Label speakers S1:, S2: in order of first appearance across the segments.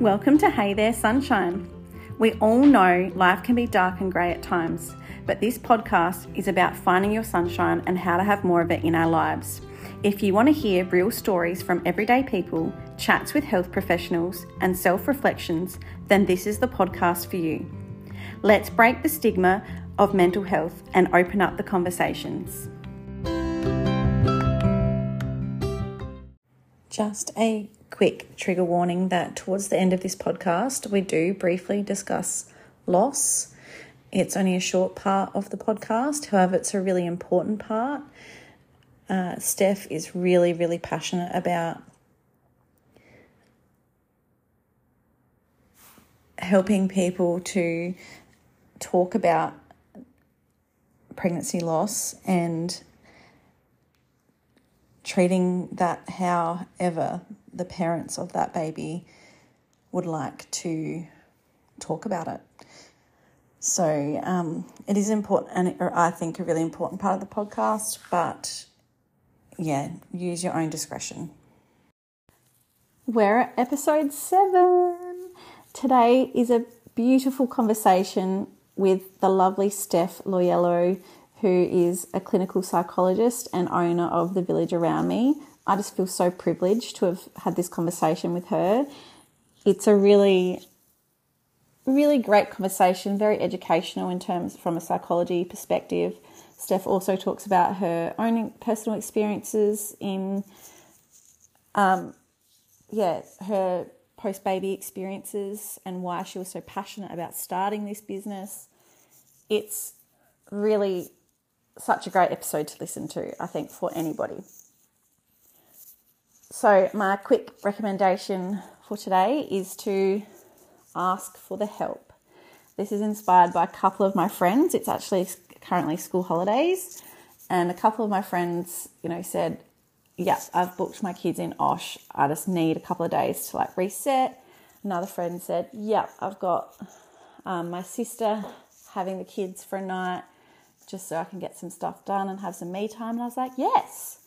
S1: Welcome to Hey There Sunshine. We all know life can be dark and grey at times, but this podcast is about finding your sunshine and how to have more of it in our lives. If you want to hear real stories from everyday people, chats with health professionals, and self reflections, then this is the podcast for you. Let's break the stigma of mental health and open up the conversations. Just a quick trigger warning that towards the end of this podcast, we do briefly discuss loss. It's only a short part of the podcast, however, it's a really important part. Uh, Steph is really, really passionate about helping people to talk about pregnancy loss and treating that however the parents of that baby would like to talk about it. So um, it is important, and I think a really important part of the podcast, but yeah, use your own discretion. We're at episode seven. Today is a beautiful conversation with the lovely Steph Loielo, who is a clinical psychologist and owner of The Village Around Me. I just feel so privileged to have had this conversation with her. It's a really, really great conversation, very educational in terms from a psychology perspective. Steph also talks about her own personal experiences in, um, yeah, her post baby experiences and why she was so passionate about starting this business. It's really such a great episode to listen to, I think, for anybody. So, my quick recommendation for today is to ask for the help. This is inspired by a couple of my friends. It's actually currently school holidays, and a couple of my friends, you know, said, "Yeah, I've booked my kids in Osh. I just need a couple of days to like reset." Another friend said, "Yeah, I've got um, my sister having the kids for a night." just so I can get some stuff done and have some me time. And I was like, yes,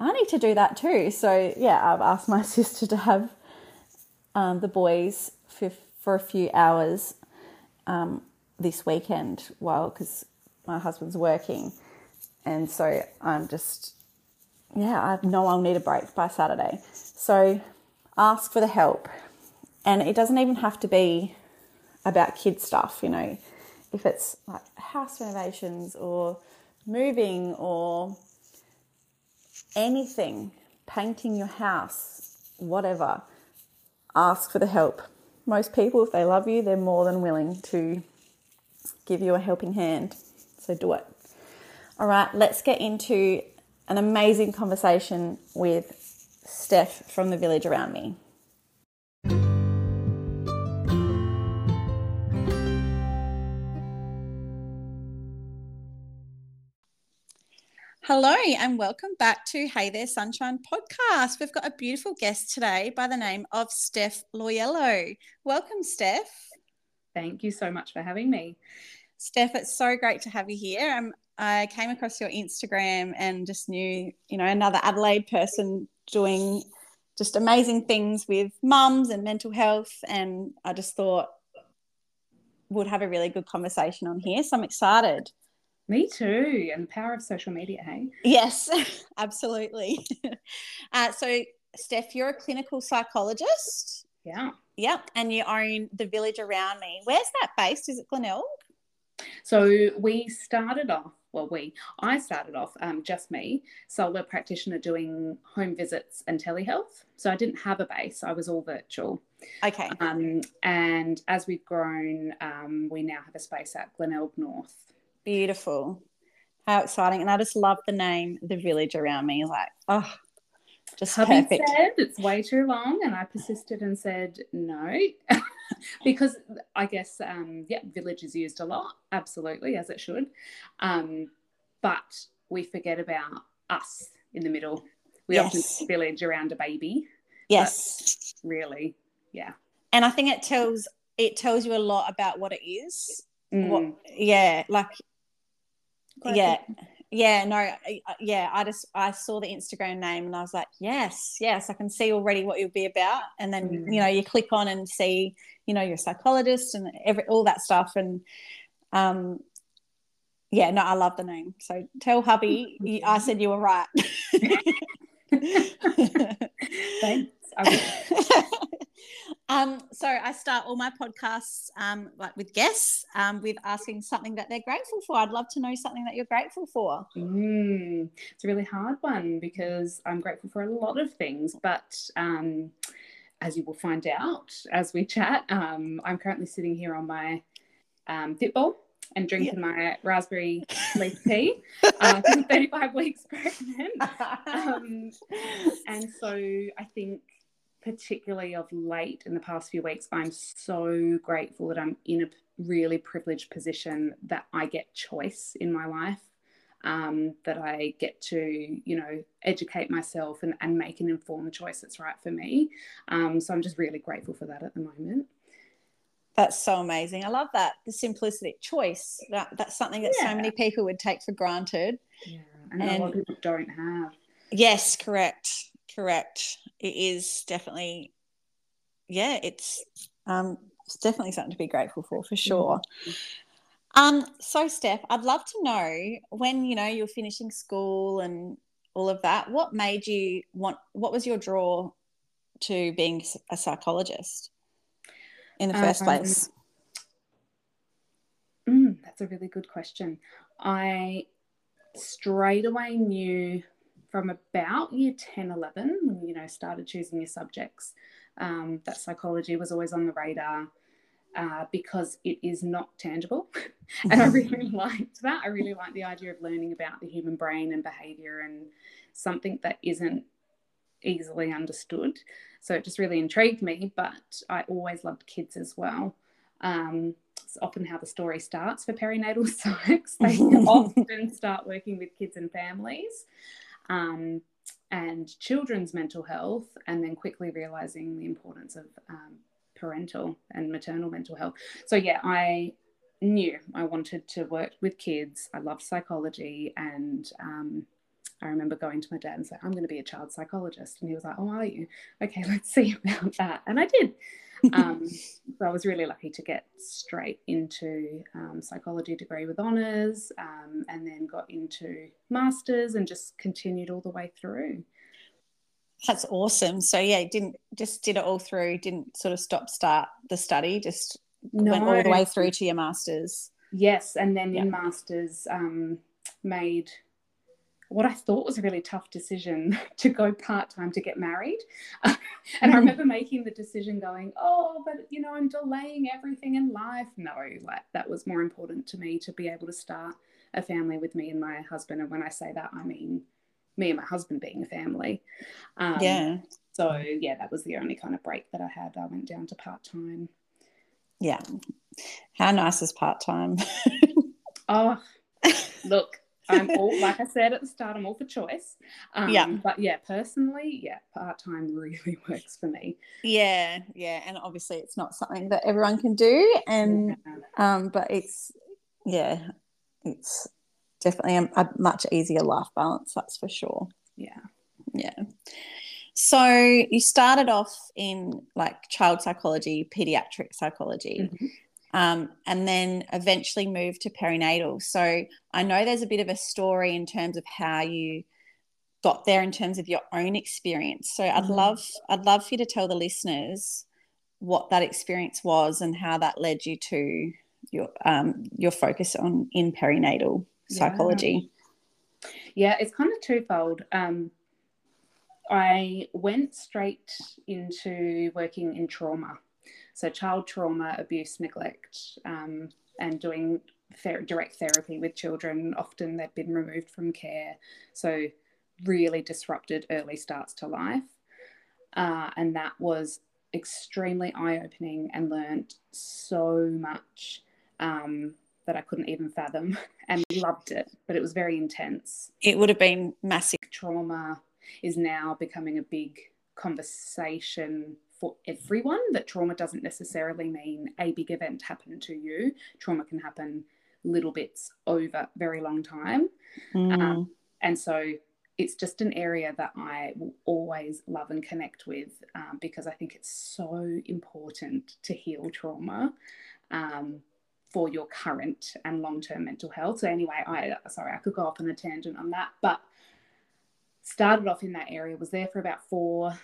S1: I need to do that too. So yeah, I've asked my sister to have um, the boys for for a few hours um, this weekend while because my husband's working, and so I'm just yeah I know I'll need a break by Saturday. So ask for the help, and it doesn't even have to be about kid stuff, you know if it's like house renovations or moving or anything, painting your house, whatever, ask for the help. Most people, if they love you, they're more than willing to give you a helping hand. So do it. All right, let's get into an amazing conversation with Steph from the village around me. Hello, and welcome back to Hey There Sunshine podcast. We've got a beautiful guest today by the name of Steph Loielo. Welcome, Steph.
S2: Thank you so much for having me.
S1: Steph, it's so great to have you here. Um, I came across your Instagram and just knew, you know, another Adelaide person doing just amazing things with mums and mental health. And I just thought we'd have a really good conversation on here. So I'm excited.
S2: Me too. And the power of social media, hey?
S1: Yes, absolutely. uh, so, Steph, you're a clinical psychologist.
S2: Yeah.
S1: Yep. And you own the village around me. Where's that based? Is it Glenelg?
S2: So we started off, well, we, I started off um, just me, solo practitioner doing home visits and telehealth. So I didn't have a base, I was all virtual.
S1: Okay.
S2: Um, and as we've grown, um, we now have a space at Glenelg North.
S1: Beautiful. How exciting. And I just love the name, The Village Around Me. Like, oh, just Hubby perfect.
S2: said it's way too long. And I persisted and said no. because I guess, um, yeah, village is used a lot, absolutely, as it should. Um, but we forget about us in the middle. We yes. often village around a baby.
S1: Yes.
S2: Really, yeah.
S1: And I think it tells it tells you a lot about what it is. Mm. What, yeah, like Quite yeah, yeah, no, I- yeah. I just I saw the Instagram name and I was like, yes, yes, I can see already what you'll be about. And then
S2: Mm.
S1: you know you click on and see, you know, you're psychologist and every all that stuff. And um, yeah, no, I love the name. So tell hubby, you, I said you were right.
S2: Thanks.
S1: Um, so I start all my podcasts um, like with guests um, with asking something that they're grateful for. I'd love to know something that you're grateful for.
S2: Mm, it's a really hard one because I'm grateful for a lot of things, but um, as you will find out as we chat, um, I'm currently sitting here on my um, Fitball and drinking my raspberry leaf tea. Uh, 'cause I'm 35 weeks pregnant. Um, and so I think, particularly of late in the past few weeks, I'm so grateful that I'm in a really privileged position that I get choice in my life. Um, that I get to, you know, educate myself and, and make an informed choice that's right for me. Um, so I'm just really grateful for that at the moment.
S1: That's so amazing. I love that the simplicity choice. That that's something that
S2: Yeah.
S1: so many people would take for granted.
S2: Yeah, and, a lot
S1: And-
S2: of people don't have.
S1: Yes, correct, correct. It is definitely, yeah, it's um, it's definitely something to be grateful for for sure. Um, so Steph, I'd love to know when you know you're finishing school and all of that. What made you want? What was your draw to being a psychologist in the first
S2: Um,
S1: place?
S2: Mm, that's a really good question. I straight away knew from about year 10, 11, when you know started choosing your subjects, um, that psychology was always on the radar uh, because it is not tangible, and I really liked that. I really liked the idea of learning about the human brain and behavior and something that isn't easily understood. So it just really intrigued me. But I always loved kids as well. Um, it's often how the story starts for perinatal psychs. They often start working with kids and families um, and children's mental health, and then quickly realizing the importance of um, parental and maternal mental health. So, yeah, I knew I wanted to work with kids. I loved psychology, and um, I remember going to my dad and saying, I'm going to be a child psychologist. And he was like, Oh, are you? Okay, let's see about that. And I did um, so I was really lucky to get straight into um, psychology degree with honours, um, and then got into masters and just continued all the way through.
S1: That's awesome. So yeah, didn't just did it all through. Didn't sort of stop start the study. Just went all the way through to your masters.
S2: Yes, and then
S1: Yeah.
S2: in masters, um, made what I thought was a really tough decision to go part time to get married. and I remember making the decision going, oh, but you know, I'm delaying everything in life. No, like that was more important to me to be able to start a family with me and my husband. And when I say that, I mean me and my husband being a family. Um,
S1: yeah,
S2: So, yeah, that was the only kind of break that I had. I went down to part time.
S1: yeah. How nice is part time?
S2: Oh, look, I'm all like I said at the start, I'm all for choice. Um,
S1: Yeah.
S2: But yeah, personally, yeah, part time really works for me.
S1: yeah, yeah. And obviously, it's not something that everyone can do. And
S2: Yeah.
S1: um, but it's yeah, it's definitely a, a much easier life balance. That's for sure.
S2: yeah.
S1: Yeah. So you started off in like child psychology, pediatric psychology,
S2: Mhm.
S1: Um, and then eventually moved to perinatal. So I know there's a bit of a story in terms of how you got there in terms of your own experience. So I'd
S2: Mhm.
S1: love I'd love for you to tell the listeners what that experience was and how that led you to your um, your focus on in perinatal
S2: Yeah.
S1: psychology.
S2: Yeah, it's kind of twofold. Um, I went straight into working in trauma. So, child trauma, abuse, neglect, um, and doing ther- direct therapy with children. Often they've been removed from care. So, really disrupted early starts to life. Uh, and that was extremely eye opening and learned so much um, that I couldn't even fathom and loved it, but it was very intense.
S1: It would have been massive.
S2: Trauma is now becoming a big conversation for everyone that trauma doesn't necessarily mean a big event happened to you. Trauma can happen little bits over very long time.
S1: Mm.
S2: Um, and so it's just an area that I will always love and connect with um, because I think it's so important to heal trauma um, for your current and long term mental health. So, anyway, I sorry, I could go off on a tangent on that, but started off in that area, was there for about four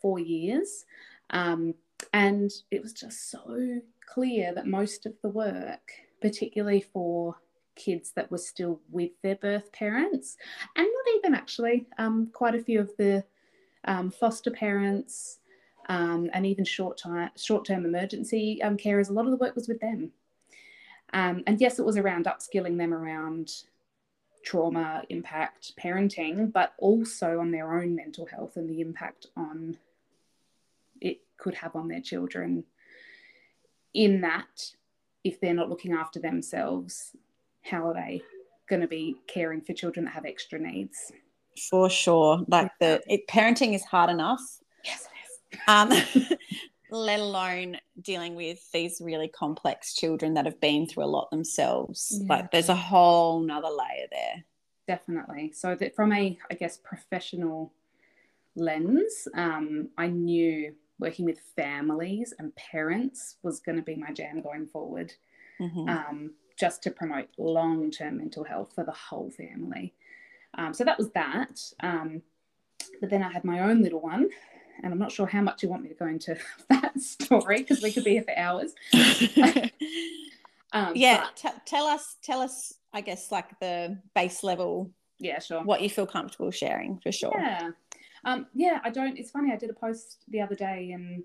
S2: four years. Um, and it was just so clear that most of the work, particularly for kids that were still with their birth parents, and not even actually, um, quite a few of the um, foster parents um, and even short short-term emergency um, carers, a lot of the work was with them. Um, and yes, it was around upskilling them around trauma impact parenting, but also on their own mental health and the impact on could have on their children. In that, if they're not looking after themselves, how are they going to be caring for children that have extra needs?
S1: For sure. Like the it, parenting is hard enough.
S2: Yes, it is.
S1: Um, let alone dealing with these really complex children that have been through a lot themselves.
S2: Yeah.
S1: Like there's a whole nother layer there.
S2: Definitely. So that from a, I guess, professional lens, um, I knew working with families and parents was going to be my jam going forward.
S1: Mhm.
S2: um, just to promote long term mental health for the whole family. Um, so that was that. Um, but then I had my own little one, and I'm not sure how much you want me to go into that story because we could be here for hours. Um,
S1: yeah,
S2: but-
S1: t- tell us, tell us, I guess, like the base level,
S2: yeah, sure.
S1: what you feel comfortable sharing for sure.
S2: Yeah. Um, yeah, I don't. It's funny. I did a post the other day, and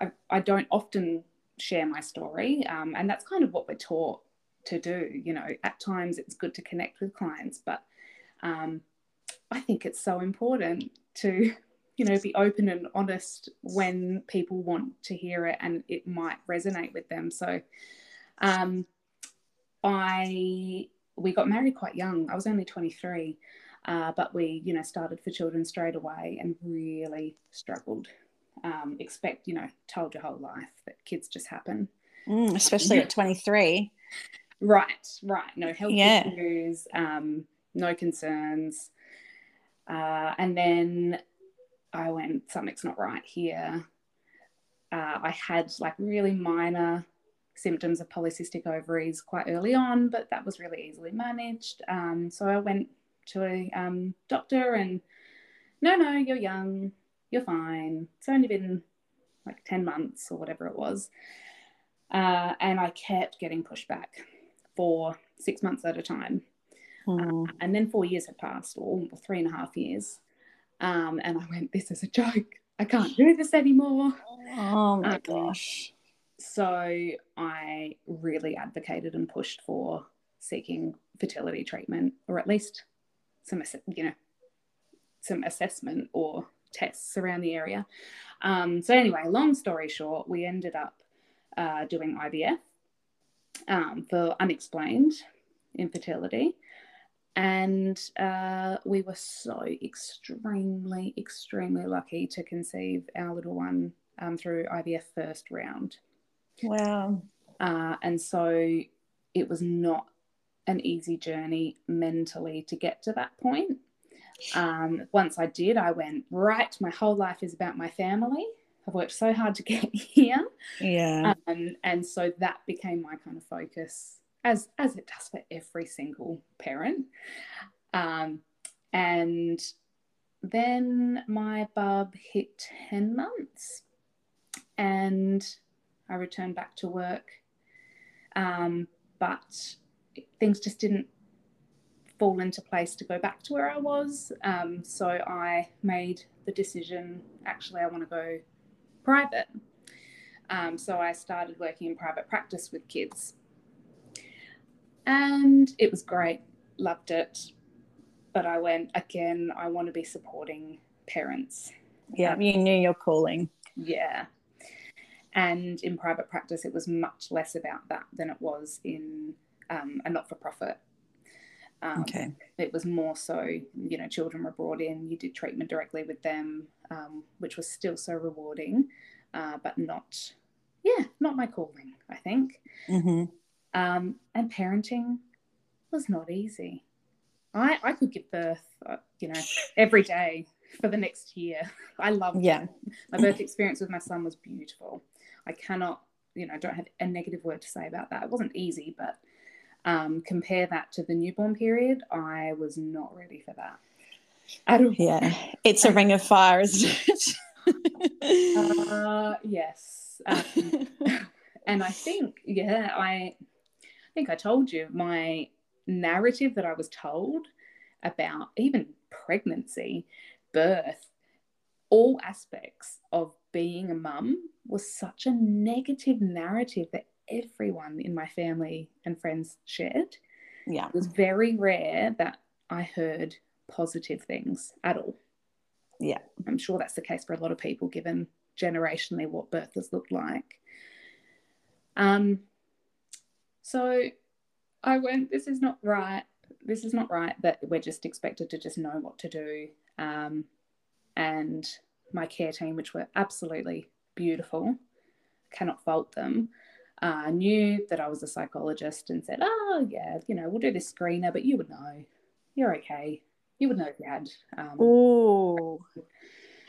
S2: I, I don't often share my story, um, and that's kind of what we're taught to do. You know, at times it's good to connect with clients, but um, I think it's so important to, you know, be open and honest when people want to hear it, and it might resonate with them. So, um, I we got married quite young. I was only twenty three. Uh, but we, you know, started for children straight away and really struggled. Um, expect, you know, told your whole life that kids just happen.
S1: Mm, especially at 23.
S2: Right, right. No health
S1: Yeah.
S2: issues, um, no concerns. Uh, and then I went, something's not right here. Uh, I had like really minor symptoms of polycystic ovaries quite early on, but that was really easily managed. Um, so I went to a um, doctor and no, no, you're young, you're fine. It's only been like 10 months or whatever it was. Uh, and I kept getting pushed back for six months at a time.
S1: Mm.
S2: And then four years had passed, or three and a half years. Um, and I went, This is a joke. I can't do this anymore.
S1: Oh my
S2: Um,
S1: gosh.
S2: So I really advocated and pushed for seeking fertility treatment, or at least some, you know, some assessment or tests around the area. Um, so anyway, long story short, we ended up uh, doing IVF um, for unexplained infertility. And uh, we were so extremely, extremely lucky to conceive our little one um, through IVF first round.
S1: Wow.
S2: Uh, and so it was not an easy journey mentally to get to that point. Um, once I did, I went, right, my whole life is about my family. I've worked so hard to get here.
S1: Yeah.
S2: Um, and so that became my kind of focus, as, as it does for every single parent. Um, and then my bub hit 10 months and I returned back to work. Um, but things just didn't fall into place to go back to where I was. Um, so I made the decision actually, I want to go private. Um, so I started working in private practice with kids. And it was great, loved it. But I went again, I want to be supporting parents.
S1: yeah. You knew your calling.
S2: Yeah. And in private practice, it was much less about that than it was in um, a not for profit. Um,
S1: Okay.
S2: It was more so, you know, children were brought in, you did treatment directly with them, um, which was still so rewarding, uh, but not, yeah, not my calling, I think.
S1: hmm
S2: Um, and parenting was not easy. I, I could give birth, uh, you know, every day for the next year. I loved
S1: Yeah.
S2: it. My birth experience with my son was beautiful. I cannot, you know, don't have a negative word to say about that. It wasn't easy, but um, compare that to the newborn period, I was not ready for that at all.
S1: Yeah. It's a ring of fire, isn't it?
S2: Uh, yes. Um, and I think, yeah, I, I think I told you my narrative that I was told about even pregnancy, birth, all aspects of being a mum was such a negative narrative that everyone in my family and friends shared.
S1: yeah.
S2: It was very rare that I heard positive things at all.
S1: Yeah.
S2: I'm sure that's the case for a lot of people, given generationally what birth has looked like. Um, so I went, this is not right. This is not right that we're just expected to just know what to do. Um, and my care team, which were absolutely beautiful, cannot fault them, uh, knew that I was a psychologist and said, oh, yeah, you know, we'll do this screener, but you would know. You're okay. You would know if you had. Um,
S1: Ooh.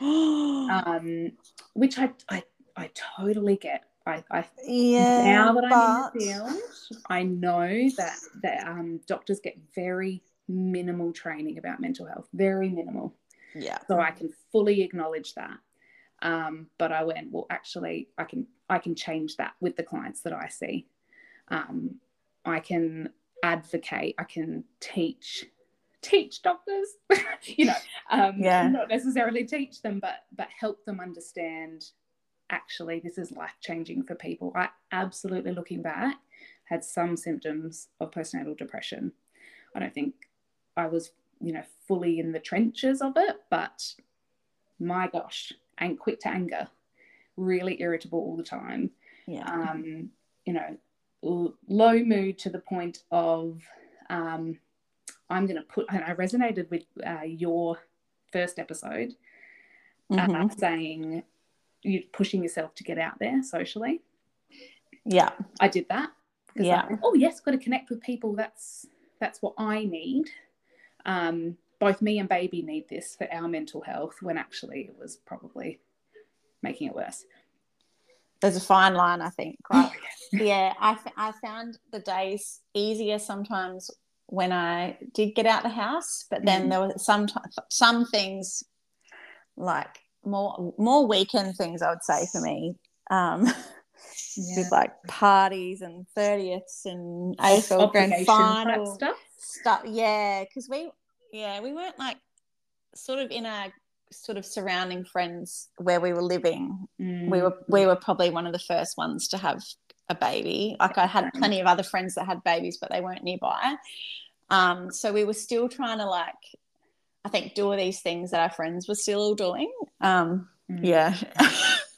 S2: um, which I, I, I totally get. I, I
S1: yeah.
S2: now that I'm
S1: but-
S2: in the field, I know that that um, doctors get very minimal training about mental health, very minimal.
S1: Yeah.
S2: So I can fully acknowledge that. Um, but I went, well, actually, I can I can change that with the clients that I see. Um, I can advocate. I can teach teach doctors, you know, um,
S1: Yeah.
S2: not necessarily teach them, but but help them understand. Actually, this is life changing for people. I absolutely, looking back, had some symptoms of postnatal depression. I don't think I was, you know, fully in the trenches of it, but my gosh, and quick to anger, really irritable all the time.
S1: Yeah.
S2: Um, you know, l- low mood to the point of um, I'm going to put, and I resonated with uh, your first episode uh,
S1: Mhm.
S2: saying you're pushing yourself to get out there socially.
S1: Yeah.
S2: I did that.
S1: Yeah.
S2: Thought, oh yes, got to connect with people. That's that's what I need. Um, both me and baby need this for our mental health. When actually it was probably making it worse.
S1: There's a fine line, I think. Like, yeah, I, f- I found the days easier sometimes when I did get out the house, but then
S2: Mhm.
S1: there were some some things like more more weekend things I would say for me. Um,
S2: Yeah.
S1: with like parties and thirtieths and AFL grand final
S2: stuff.
S1: stuff. Yeah, because we yeah we weren't like sort of in a sort of surrounding friends where we were living. We
S2: Mm.
S1: were we were probably one of the first ones to have a baby. Like I had plenty of other friends that had babies, but they weren't nearby. Um, so we were still trying to like, I think, do all these things that our friends were still doing. Um,
S2: Mm.
S1: yeah.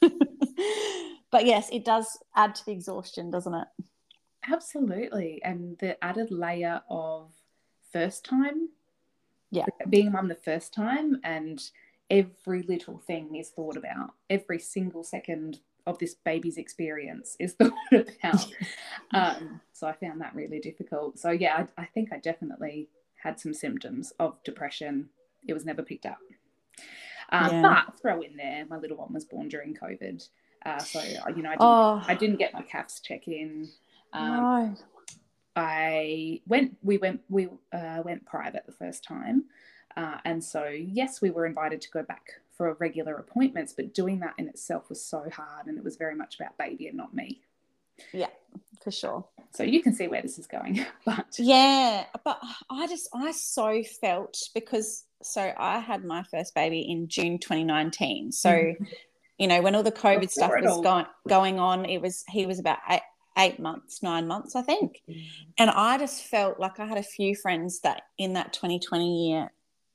S1: but yes, it does add to the exhaustion, doesn't it?
S2: Absolutely. And the added layer of first time.
S1: Yeah.
S2: Being a mum the first time and every little thing is thought about. Every single second of this baby's experience is thought about. um, so I found that really difficult. So yeah, I, I think I definitely had some symptoms of depression. It was never picked up. Um,
S1: Yeah.
S2: But throw in there, my little one was born during COVID. Uh, so, you know, I didn't,
S1: Oh,
S2: I didn't get my CAFS check in. Um,
S1: no.
S2: I went. We went. We uh, went private the first time, uh, and so yes, we were invited to go back for regular appointments. But doing that in itself was so hard, and it was very much about baby and not me.
S1: Yeah, for sure.
S2: So you can see where this is going. But
S1: Yeah, but I just I so felt because so I had my first baby in June 2019. So
S2: Mhm.
S1: you know when all the COVID
S2: Before
S1: stuff was going going on, it was he was about eight, eight months, nine months, I think. And I just felt like I had a few friends that in that 2020 year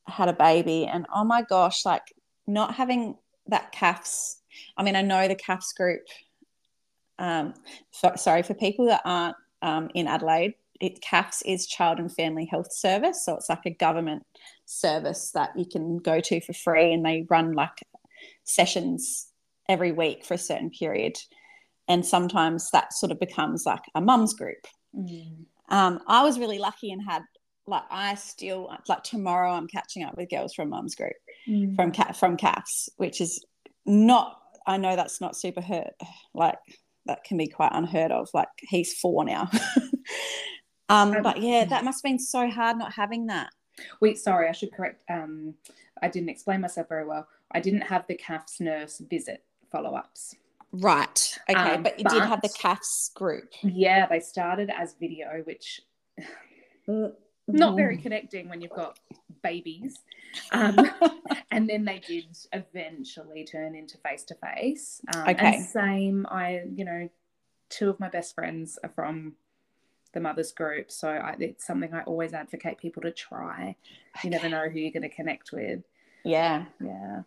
S1: had a baby, and oh my gosh, like not having that CAFS. I mean, I know the CAFS group. Um, so, sorry for people that aren't um, in Adelaide. It CAFS is Child and Family Health Service, so it's like a government service that you can go to for free, and they run like sessions every week for a certain period. And sometimes that sort of becomes like a mum's group
S2: Mm.
S1: Um, I was really lucky and had like I still like tomorrow I'm catching up with girls from Mum's Group
S2: Mm.
S1: from cat from CAFS, which is not. I know that's not super hurt. Like that can be quite unheard of. Like he's four now. um,
S2: Um,
S1: but yeah, that must have been so hard not having that.
S2: Wait, sorry, I should correct. Um, I didn't explain myself very well. I didn't have the CAFS nurse visit follow ups.
S1: Right. Okay,
S2: Um,
S1: but you did have the
S2: but-
S1: CAFS group.
S2: Yeah, they started as video, which not very connecting when you've got babies. Um, and then they did eventually turn into face to face.
S1: Okay.
S2: And same, I, you know, two of my best friends are from the mothers group. So I, it's something I always advocate people to try. You never know who you're going to connect with.
S1: Yeah.
S2: Yeah.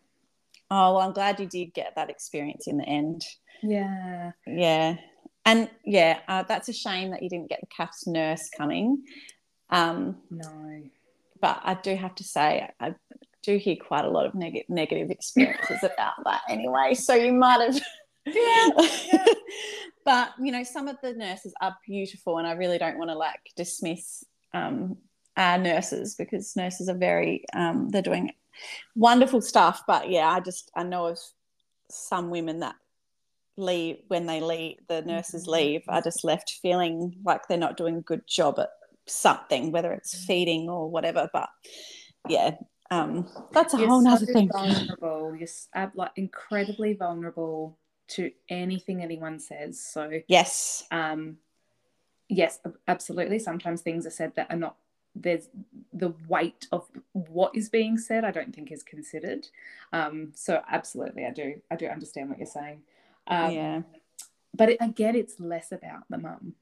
S1: Oh, well, I'm glad you did get that experience in the end.
S2: Yeah.
S1: Yeah. And yeah, uh, that's a shame that you didn't get the CAFS nurse coming. Um,
S2: No.
S1: but I do have to say, I do hear quite a lot of neg- negative experiences about that anyway. So you might have.
S2: Yeah,
S1: but, you know, some of the nurses are beautiful, and I really don't want to like dismiss um, our nurses because nurses are very, um, they're doing wonderful stuff. But yeah, I just, I know of some women that leave when they leave the nurses leave are just left feeling like they're not doing a good job at something whether it's feeding or whatever but yeah um that's a
S2: You're
S1: whole nother
S2: so
S1: thing
S2: vulnerable. You're like incredibly vulnerable to anything anyone says. So
S1: yes
S2: um, yes, absolutely. Sometimes things are said that are not. There's the weight of what is being said. I don't think is considered. Um, so absolutely, I do. I do understand what you're saying. Um,
S1: yeah
S2: but it, again, it's less about the mum.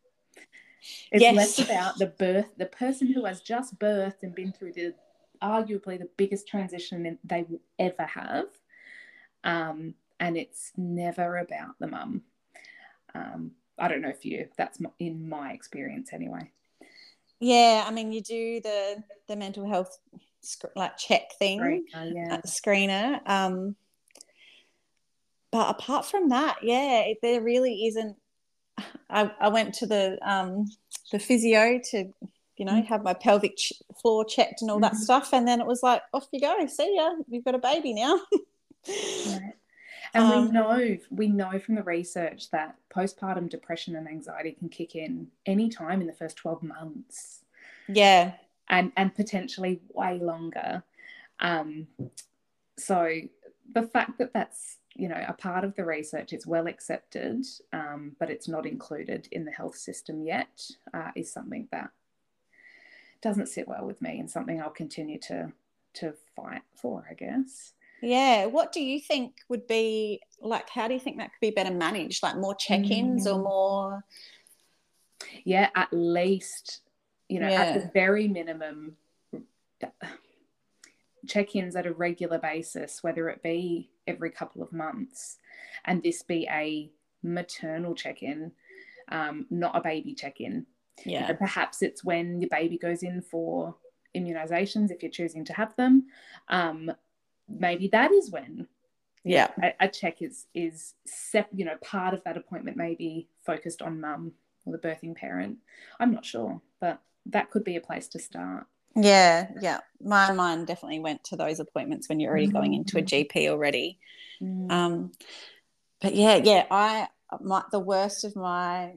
S2: It's
S1: Yes.
S2: less about the birth, the person who has just birthed and been through the arguably the biggest transition they will ever have. Um, and it's never about the mum. Um, I don't know if you, that's in my experience anyway.
S1: yeah i mean you do the the mental health sc- like check thing.
S2: Uh, yeah.
S1: at the screener um but apart from that yeah it, there really isn't I, I went to the um the physio to you know have my pelvic ch- floor checked and all that
S2: Mhm.
S1: stuff and then it was like off you go see ya you've got a baby now
S2: Right. And
S1: Um,
S2: we know we know from the research that postpartum depression and anxiety can kick in any time in the first 12 months.
S1: yeah
S2: and and potentially way longer. Um, so the fact that that's you know a part of the research, it's well accepted, um, but it's not included in the health system yet, uh, is something that doesn't sit well with me, and something I'll continue to to fight for, I guess.
S1: yeah what do you think would be like how do you think that could be better managed like more check-ins or
S2: Mm.
S1: more
S2: Yeah, at least you know at the very minimum. Check-ins at a regular basis whether it be every couple of months and this be a maternal check-in um, not a baby check-in. You
S1: yeah.
S2: Know, perhaps it's when your baby goes in for immunizations if you're choosing to have them um, maybe that is when
S1: yeah.
S2: a, a check is is sep- you know part of that appointment may be focused on mum or the birthing parent. I'm not sure but that could be a place to start
S1: yeah yeah my mind definitely went to those appointments when you're already going into a
S2: Mm.
S1: gp already
S2: Mm.
S1: um but yeah yeah i my the worst of my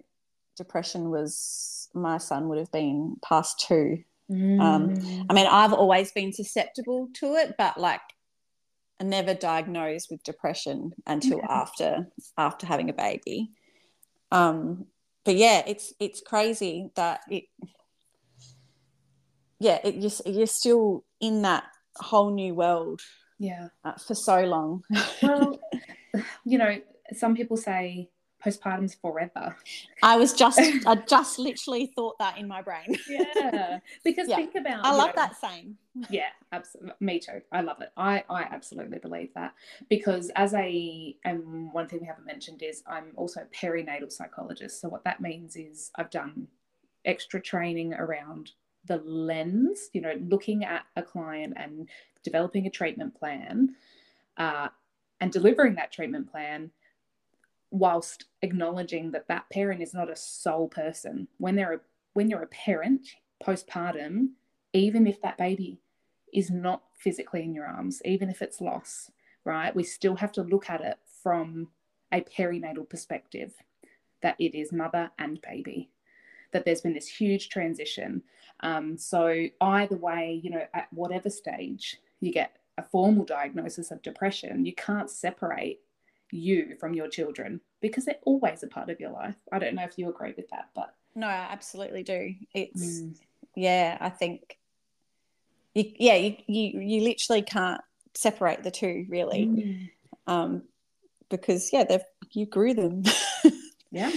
S1: depression was my son would have been past two um,
S2: Mm.
S1: i mean i've always been susceptible to it but like I never diagnosed with depression until after after having a baby um but yeah it's it's crazy that it yeah it, you're, you're still in that whole new world
S2: yeah
S1: uh, for so long
S2: well you know some people say postpartum's forever
S1: I was just, I just literally thought that in my brain.
S2: yeah because
S1: Yeah.
S2: think about
S1: I love
S2: know,
S1: that saying.
S2: yeah absolutely me too i love it i i absolutely believe that because as a and one thing we haven't mentioned is i'm also a perinatal psychologist so what that means is i've done extra training around the lens you know looking at a client and developing a treatment plan uh, and delivering that treatment plan whilst acknowledging that that parent is not a sole person when they're a when you're a parent postpartum, even if that baby is not physically in your arms, even if it's loss, right? We still have to look at it from a perinatal perspective that it is mother and baby, that there's been this huge transition. Um, so, either way, you know, at whatever stage you get a formal diagnosis of depression, you can't separate you from your children because they're always a part of your life. I don't know if you agree with that, but
S1: no, I absolutely do. It's mm. yeah, I think you, yeah, you, you you literally can't separate the two really, mm. um, because yeah, they've you grew them.
S2: yeah,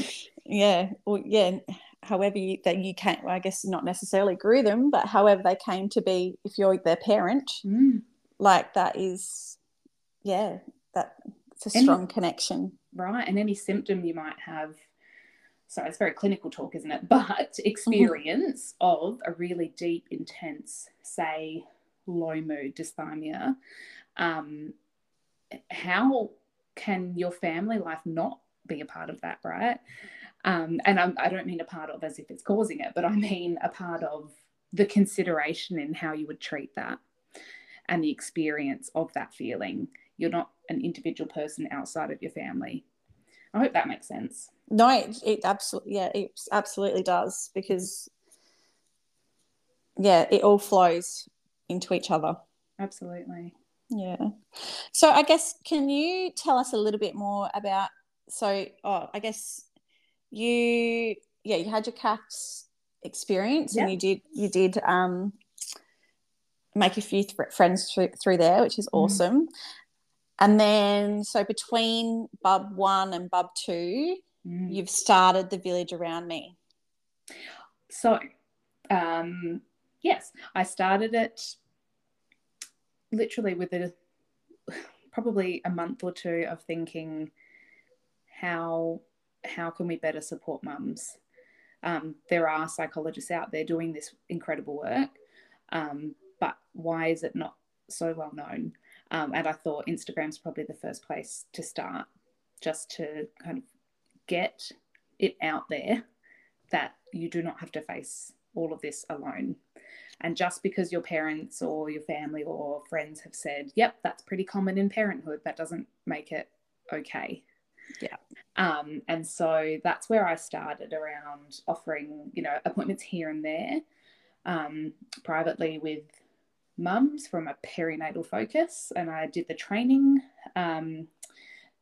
S1: yeah, or yeah. However, you, that you can't. Well, I guess not necessarily grew them, but however they came to be. If you're their parent,
S2: mm.
S1: like that is, yeah, that it's a strong any, connection,
S2: right? And any symptom you might have sorry, it's very clinical talk, isn't it? But experience mm-hmm. of a really deep, intense, say, low mood dysthymia, um, how can your family life not be a part of that, right? Um, and I'm, I do not mean a part of as if it's causing it, but I mean a part of the consideration in how you would treat that and the experience of that feeling. You're not an individual person outside of your family. I hope that makes sense.
S1: No, it, it absolutely, yeah, it absolutely does because, yeah, it all flows into each other.
S2: Absolutely.
S1: Yeah. So I guess can you tell us a little bit more about? So, oh, I guess you, yeah, you had your CAFS experience, and you did you did um make a few th- friends through, through there, which is mm. awesome. And then, so between Bub one and Bub two, mm. you've started the village around me.
S2: So, um, yes, I started it literally with a probably a month or two of thinking how how can we better support mums. Um, there are psychologists out there doing this incredible work, um, but why is it not so well known? Um, and I thought Instagram's probably the first place to start, just to kind of get it out there that you do not have to face all of this alone. And just because your parents or your family or friends have said, yep, that's pretty common in parenthood, that doesn't make it okay.
S1: Yeah.
S2: Um, and so that's where I started around offering, you know, appointments here and there um, privately with mums from a perinatal focus. And I did the training um,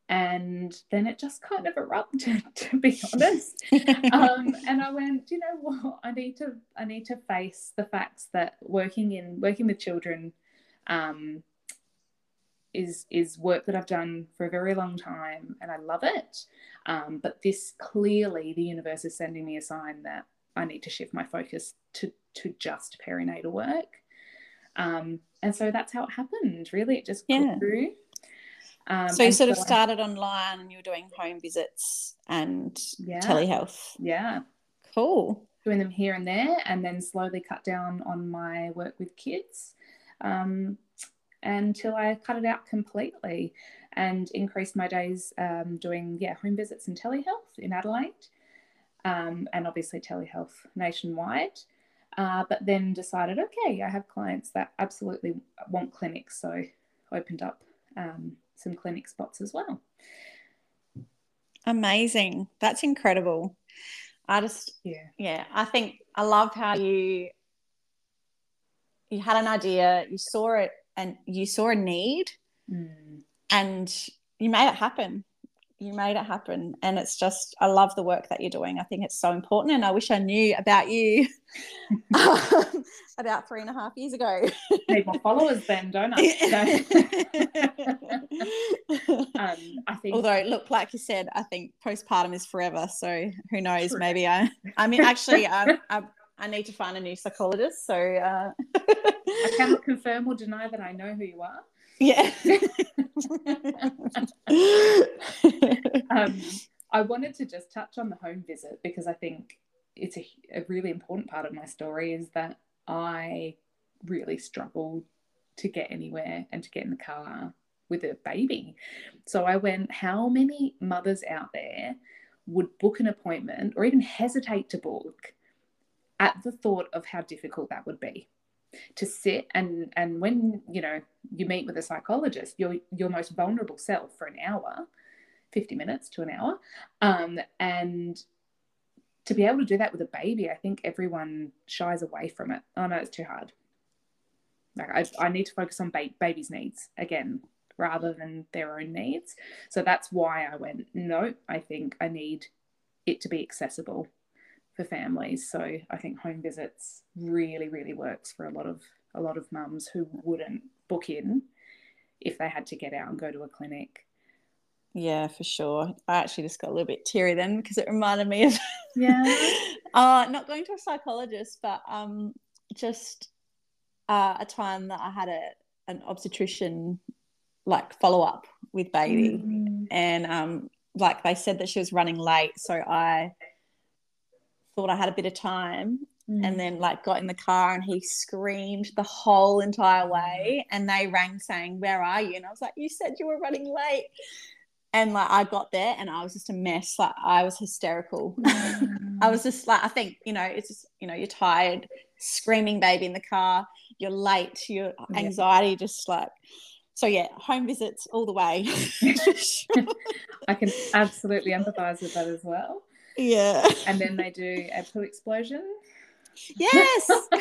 S2: and then it just kind of erupted to be honest um, and i went you know what i need to i need to face the facts that working in working with children um, is is work that i've done for a very long time and i love it um, but this clearly the universe is sending me a sign that i need to shift my focus to to just perinatal work um, and so that's how it happened really it just
S1: yeah.
S2: grew
S1: um, so you sort so of started I, online and you were doing home visits and yeah, telehealth.
S2: Yeah.
S1: Cool.
S2: Doing them here and there and then slowly cut down on my work with kids um, until I cut it out completely and increased my days um, doing, yeah, home visits and telehealth in Adelaide um, and obviously telehealth nationwide. Uh, but then decided, okay, I have clients that absolutely want clinics. So opened up um, some clinic spots as well.
S1: Amazing. That's incredible. I just yeah. Yeah, I think I love how you you had an idea, you saw it and you saw a need
S2: mm.
S1: and you made it happen. You made it happen. And it's just i love the work that you're doing. I think it's so important. And i wish i knew about you um, about three and a half years ago.
S2: Need more followers then don't i? Um, i think
S1: although look like you said i think postpartum is forever. So who knows? True. maybe i i mean actually I, I need to find a new psychologist so uh...
S2: i cannot confirm or deny that i know who you are
S1: yeah.
S2: um, I wanted to just touch on the home visit because I think it's a, a really important part of my story is that I really struggled to get anywhere and to get in the car with a baby. So I went, how many mothers out there would book an appointment or even hesitate to book at the thought of how difficult that would be to sit and and when you know you meet with a psychologist your your most vulnerable self for an hour 50 minutes to an hour um, and to be able to do that with a baby i think everyone shies away from it. Oh no it's too hard. Like i, I need to focus on ba- baby's needs again rather than their own needs. So that's why i went no i think i need it to be accessible for families so i think home visits really really works for a lot of a lot of mums who wouldn't book in if they had to get out and go to a clinic
S1: yeah, for sure. I actually just got a little bit teary then because it reminded me of
S2: yeah,
S1: uh, not going to a psychologist, but um, just uh, a time that I had a an obstetrician like follow up with baby,
S2: Mm.
S1: and um, like they said that she was running late, so I thought I had a bit of time,
S2: Mm.
S1: and then like got in the car and he screamed the whole entire way and they rang saying where are you? And i was like you said you were running late. And like i got there and i was just a mess. Like i was hysterical. I was just like i think you know it's just you know you're tired screaming baby in the car you're late your
S2: Yeah.
S1: anxiety just like so yeah home visits all the way.
S2: I can absolutely empathize with that as well.
S1: Yeah
S2: And then they do a poo explosion.
S1: yes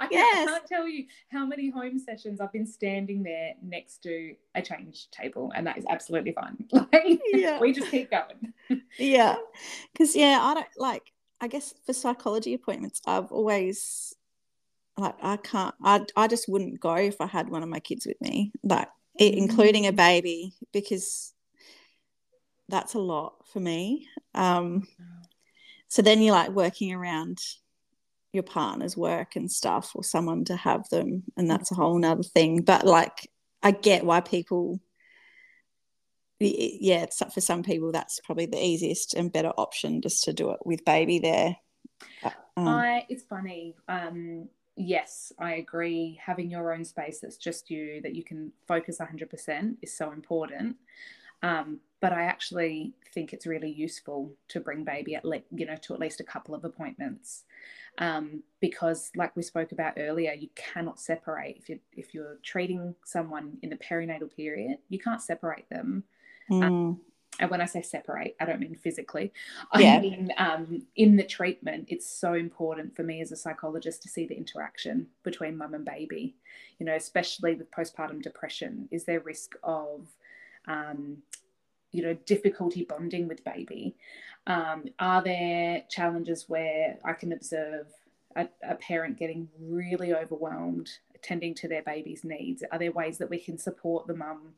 S2: I, can't, I can't tell you how many home sessions I've been standing there next to a change table, and that is absolutely fine. Like,
S1: Yeah.
S2: we just keep going.
S1: yeah because yeah i don't like i guess for psychology appointments i've always like i can't i, I just wouldn't go if i had one of my kids with me like including a mm. baby because that's a lot for me um so then you're like working around your partner's work and stuff or someone to have them and that's a whole nother thing but like i get why people yeah it's for some people that's probably the easiest and better option just to do it with baby there um,
S2: I it's funny. Um, yes, I agree. Having your own space that's just you, that you can focus 100% is so important. Um, but I actually think it's really useful to bring baby at le- you know to at least a couple of appointments, um, because like we spoke about earlier, you cannot separate if you if you're treating someone in the perinatal period, you can't separate them
S1: mm,
S2: and when I say separate, I don't mean physically. I
S1: Yeah.
S2: mean um, in the treatment, it's so important for me as a psychologist to see the interaction between mum and baby. You know, especially with postpartum depression, is there risk of, um, you know, difficulty bonding with baby? Um, are there challenges where I can observe a, a parent getting really overwhelmed attending to their baby's needs? Are there ways that we can support the mum?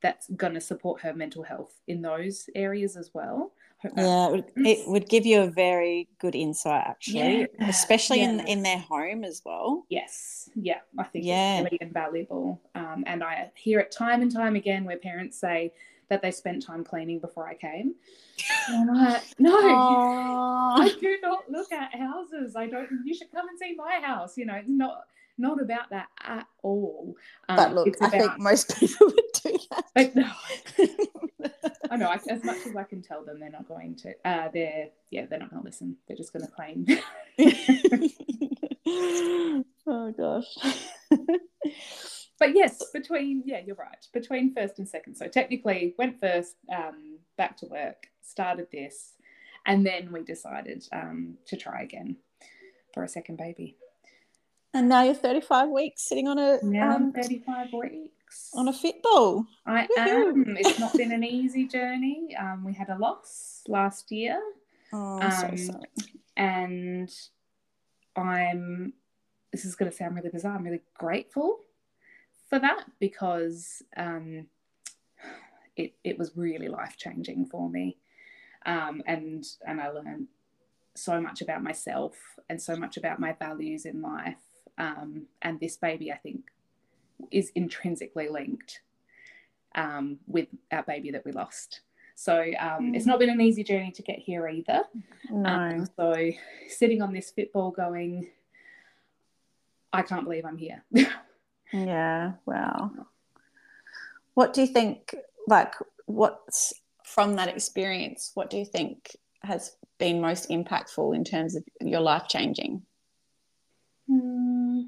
S2: that's going to support her mental health in those areas as well.
S1: Yeah it would, give you a very good insight actually
S2: Yeah.
S1: especially in in their home as well
S2: Yes, yeah, I think
S1: Yeah.
S2: it's really invaluable. Um, and I hear it time and time again where parents say that they spent time cleaning before I came. And I'm like, no,
S1: Aw.
S2: I do not look at houses. I don't. You should come and see my house. You know, it's not not about that at all. Um,
S1: but look
S2: it's
S1: i think most people would do that
S2: But no, I know. I- As much as I can tell them, they're not going to. Uh, they're yeah, they're not going to listen. They're just going to claim.
S1: oh gosh.
S2: But yes, between yeah, you're right. Between first and second. So technically, went first, um, back to work, started this, and then we decided um, to try again for a second baby.
S1: and now you're 35 weeks sitting on a
S2: Now
S1: um,
S2: 35 weeks.
S1: on a fit ball.
S2: I
S1: Woohoo.
S2: am. It's not been an easy journey. Um, we had a loss last year.
S1: Oh,
S2: Um,
S1: so sorry.
S2: and I'm this is going to sound really bizarre. I'm really grateful for that because um, it it was really life changing for me, um, and and I learned so much about myself and so much about my values in life. Um, and this baby, I think, is intrinsically linked um, with our baby that we lost. So um, it's not been an easy journey to get here either.
S1: No.
S2: Um, so sitting on this fitball going, I can't believe I'm here.
S1: Yeah, wow. What do you think, like, what's from that experience, what do you think has been most impactful in terms of your life changing?
S2: Hmm.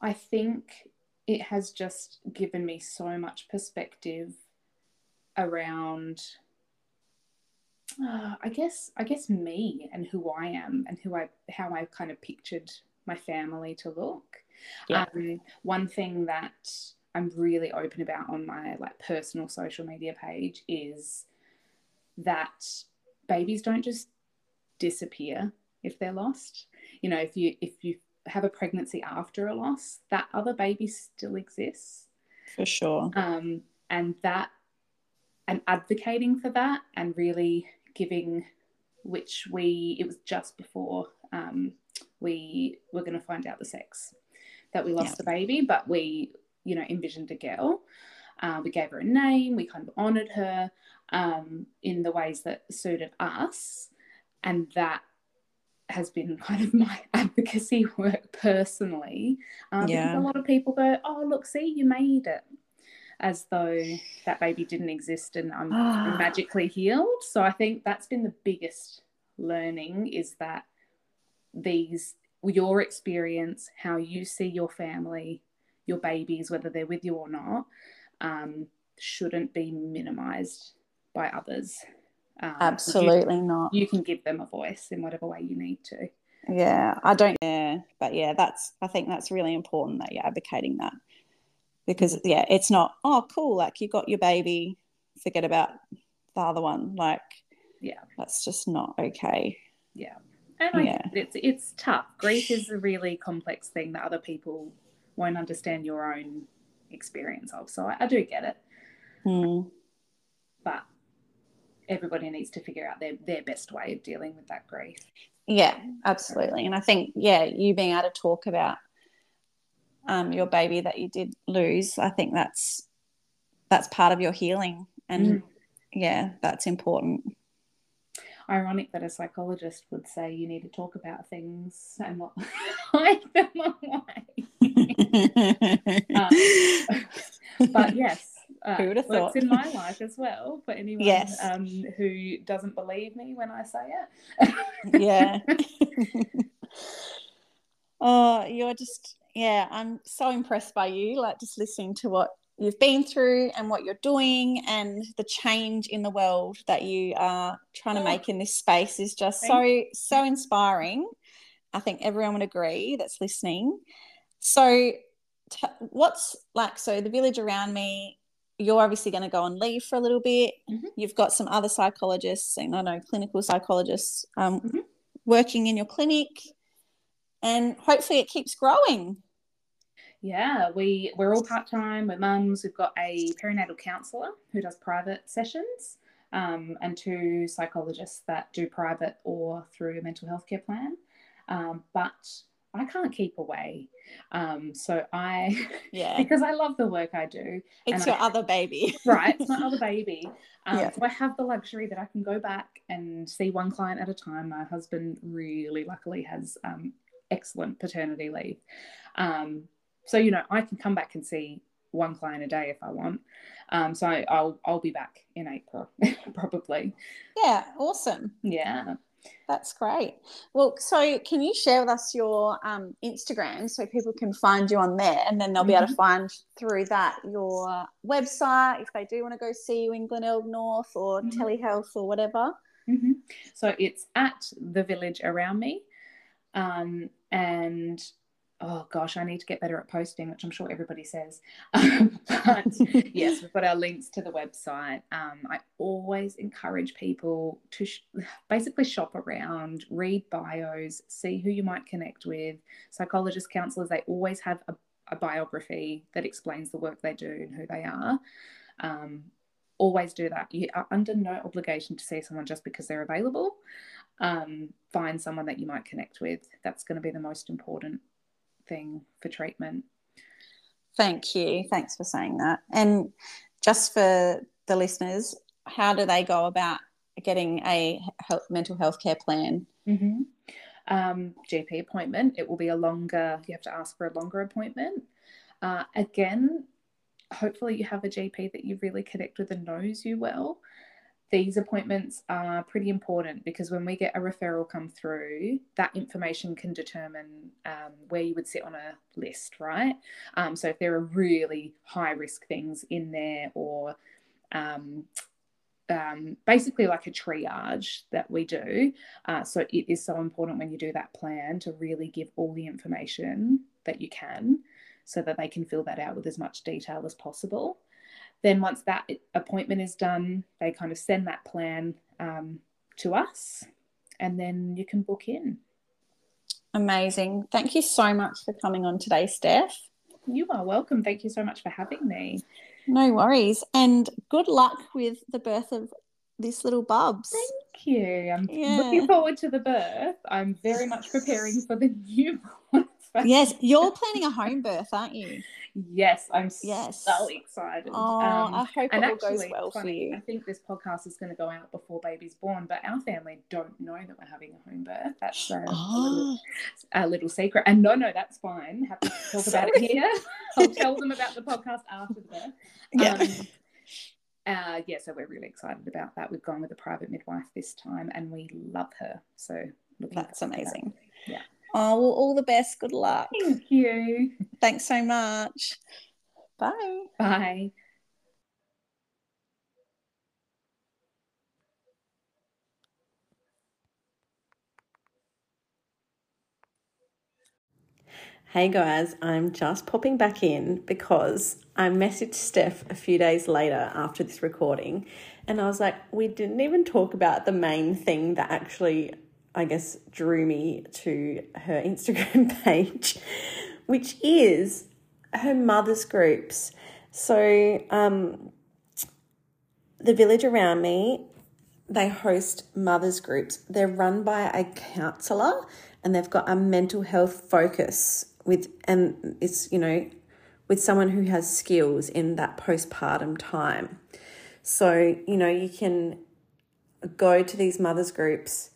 S2: I think it has just given me so much perspective around uh, I guess I guess me and who I am and who I how I've kind of pictured my family to look. Yeah. Um, one thing that I'm really open about on my like personal social media page is that babies don't just disappear if they're lost. You know, if you if you have a pregnancy after a loss, that other baby still exists.
S1: For sure.
S2: Um, and that and advocating for that and really giving which we it was just before um, we were going to find out the sex that we lost yeah. the baby but we you know envisioned a girl uh, we gave her a name we kind of honored her um, in the ways that suited us and that has been kind of my advocacy work personally um, yeah. a lot of people go oh look see you made it as though that baby didn't exist and I'm ah. magically healed. So I think that's been the biggest learning is that these your experience, how you see your family, your babies, whether they're with you or not, um, shouldn't be minimized by others.
S1: Um, Absolutely
S2: you,
S1: not.
S2: You can give them a voice in whatever way you need to.
S1: Yeah, I don't. Yeah, but yeah, that's. I think that's really important that you're advocating that because yeah it's not oh cool like you got your baby forget about the other one like
S2: yeah
S1: that's just not okay
S2: yeah and I, yeah. it's it's tough grief is a really complex thing that other people won't understand your own experience of so i, I do get it
S1: mm.
S2: but everybody needs to figure out their, their best way of dealing with that grief
S1: yeah absolutely and i think yeah you being able to talk about um, your baby that you did lose, I think that's that's part of your healing, and mm. yeah, that's important.
S2: Ironic that a psychologist would say you need to talk about things and not hide them away. um, but yes, uh, Who would have thought? in my life as well for anyone yes. um, who doesn't believe me when I say
S1: it. yeah. oh, you're just yeah, I'm so impressed by you, like just listening to what you've been through and what you're doing and the change in the world that you are trying to make in this space is just so so inspiring. I think everyone would agree that's listening. So t- what's like so the village around me you're obviously going to go on leave for a little bit. Mm-hmm. You've got some other psychologists, and I know clinical psychologists um, mm-hmm. working in your clinic and hopefully it keeps growing.
S2: Yeah, we we're all part time. We're mums. We've got a perinatal counsellor who does private sessions, um, and two psychologists that do private or through a mental health care plan. Um, but I can't keep away. Um, so I,
S1: yeah,
S2: because I love the work I do.
S1: It's your
S2: I,
S1: other baby,
S2: right? It's my other baby. Um, yeah. So I have the luxury that I can go back and see one client at a time. My husband really, luckily, has um, excellent paternity leave. Um, so you know, I can come back and see one client a day if I want. Um, so I, will I'll be back in April probably.
S1: Yeah, awesome.
S2: Yeah.
S1: That's great. Well, so can you share with us your um, Instagram so people can find you on there and then they'll be mm-hmm. able to mm-hmm. find through that your website if they do want to go see you in Glenelg North or mm-hmm. telehealth or whatever?
S2: Mm-hmm. So it's at the village around me. Um, and oh gosh, I need to get better at posting, which I'm sure everybody says. but yes, we've got our links to the website. Um, I always encourage people to sh- basically shop around, read bios, see who you might connect with. Psychologists, counselors, they always have a, a biography that explains the work they do and who they are. Um, always do that. You are under no obligation to see someone just because they're available um, find someone that you might connect with. That's going to be the most important thing for treatment.
S1: Thank you. Thanks for saying that. And just for the listeners, how do they go about getting a health, mental health care plan?
S2: Mm-hmm. Um, GP appointment. It will be a longer, you have to ask for a longer appointment. Uh, again, hopefully you have a GP that you really connect with and knows you well these appointments are pretty important because when we get a referral come through, that information can determine um, where you would sit on a list, right? Um, so if there are really high risk things in there or um, um, basically like a triage that we do. Uh, so it is so important when you do that plan to really give all the information that you can so that they can fill that out with as much detail as possible. Then, once that appointment is done, they kind of send that plan um, to us and then you can book in.
S3: Amazing. Thank you so much for coming on today, Steph.
S2: You are welcome. Thank you so much for having me.
S3: No worries. And good luck with the birth of this little bubs.
S2: Thank you. I'm yeah. looking forward to the birth. I'm very much preparing for the newborn.
S3: yes, you're planning a home birth, aren't you?
S2: Yes, I'm yes. so excited.
S3: Oh, um, I hope it all goes well funny, for you.
S2: I think this podcast is going to go out before baby's born, but our family don't know that we're having a home birth. That's a, oh. a, little, a little, secret. And no, no, that's fine. Happy to talk about it here. I'll tell them about the podcast after the birth. Yeah. Um, uh, yeah, so we're really excited about that. We've gone with a private midwife this time, and we love her. So
S3: that's amazing.
S2: That. Yeah.
S3: Oh, well, all the best. Good luck.
S2: Thank you.
S3: Thanks so much. Bye.
S2: Bye.
S1: Hey guys, I'm just popping back in because I messaged Steph a few days later after this recording and I was like, we didn't even talk about the main thing that actually I guess, drew me to her Instagram page, which is her mother's groups. So, um, the village around me, they host mothers groups. They're run by a counsellor and they've got a mental health focus with, and it's, you know, with someone who has skills in that postpartum time. So, you know, you can go to these mothers groups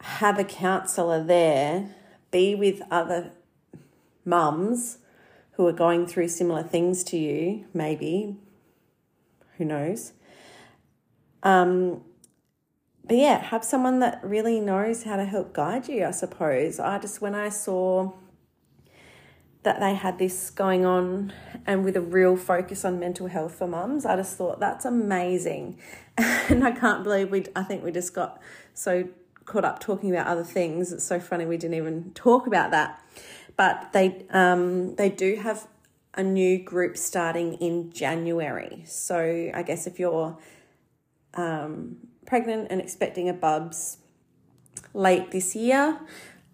S1: have a counsellor there, be with other mums who are going through similar things to you, maybe, who knows. Um, but yeah, have someone that really knows how to help guide you, I suppose. I just, when I saw that they had this going on and with a real focus on mental health for mums, I just thought that's amazing. and I can't believe we, I think we just got so caught up talking about other things. It's so funny we didn't even talk about that. But they um, they do have a new group starting in January. So I guess if you're um, pregnant and expecting a bubs late this year,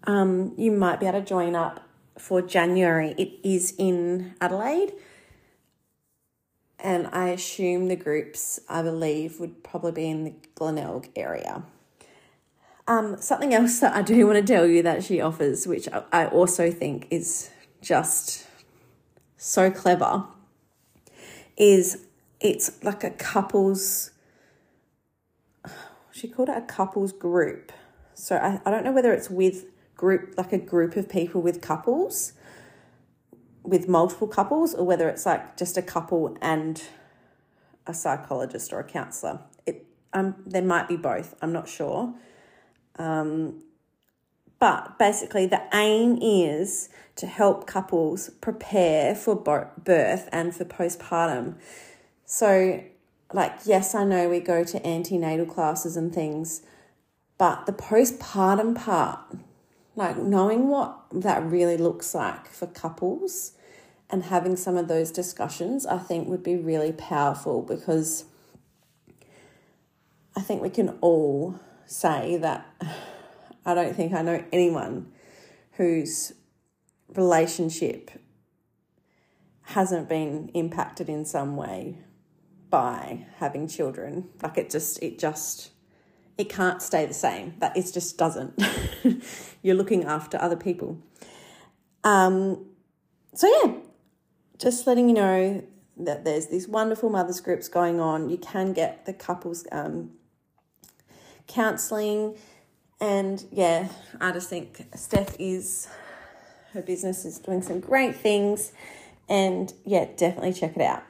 S1: um, you might be able to join up for January. It is in Adelaide. And I assume the groups, I believe, would probably be in the Glenelg area. Um, something else that I do want to tell you that she offers, which I also think is just so clever, is it's like a couples. She called it a couples group. So I, I don't know whether it's with group like a group of people with couples, with multiple couples, or whether it's like just a couple and a psychologist or a counselor. It um there might be both. I'm not sure. Um, but basically, the aim is to help couples prepare for birth and for postpartum. So, like, yes, I know we go to antenatal classes and things, but the postpartum part, like knowing what that really looks like for couples and having some of those discussions, I think would be really powerful because I think we can all say that I don't think I know anyone whose relationship hasn't been impacted in some way by having children. Like it just, it just, it can't stay the same. That it just doesn't. You're looking after other people. Um, so yeah, just letting you know that there's these wonderful mothers groups going on. You can get the couples um, counselling. And yeah, I just think Steph is, her business is doing some great things. And yeah, definitely check it out.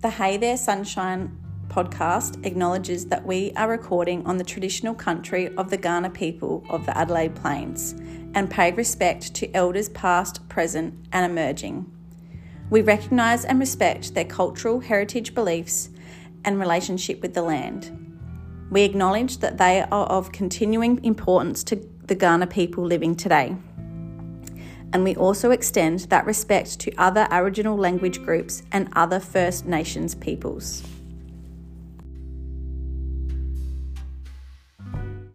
S1: The Hey There Sunshine podcast acknowledges that we are recording on the traditional country of the Kaurna people of the Adelaide Plains and pay respect to elders past, present, and emerging. We recognise and respect their cultural heritage beliefs and relationship with the land. We acknowledge that they are of continuing importance to the Kaurna people living today. And we also extend that respect to other Aboriginal language groups and other First Nations peoples.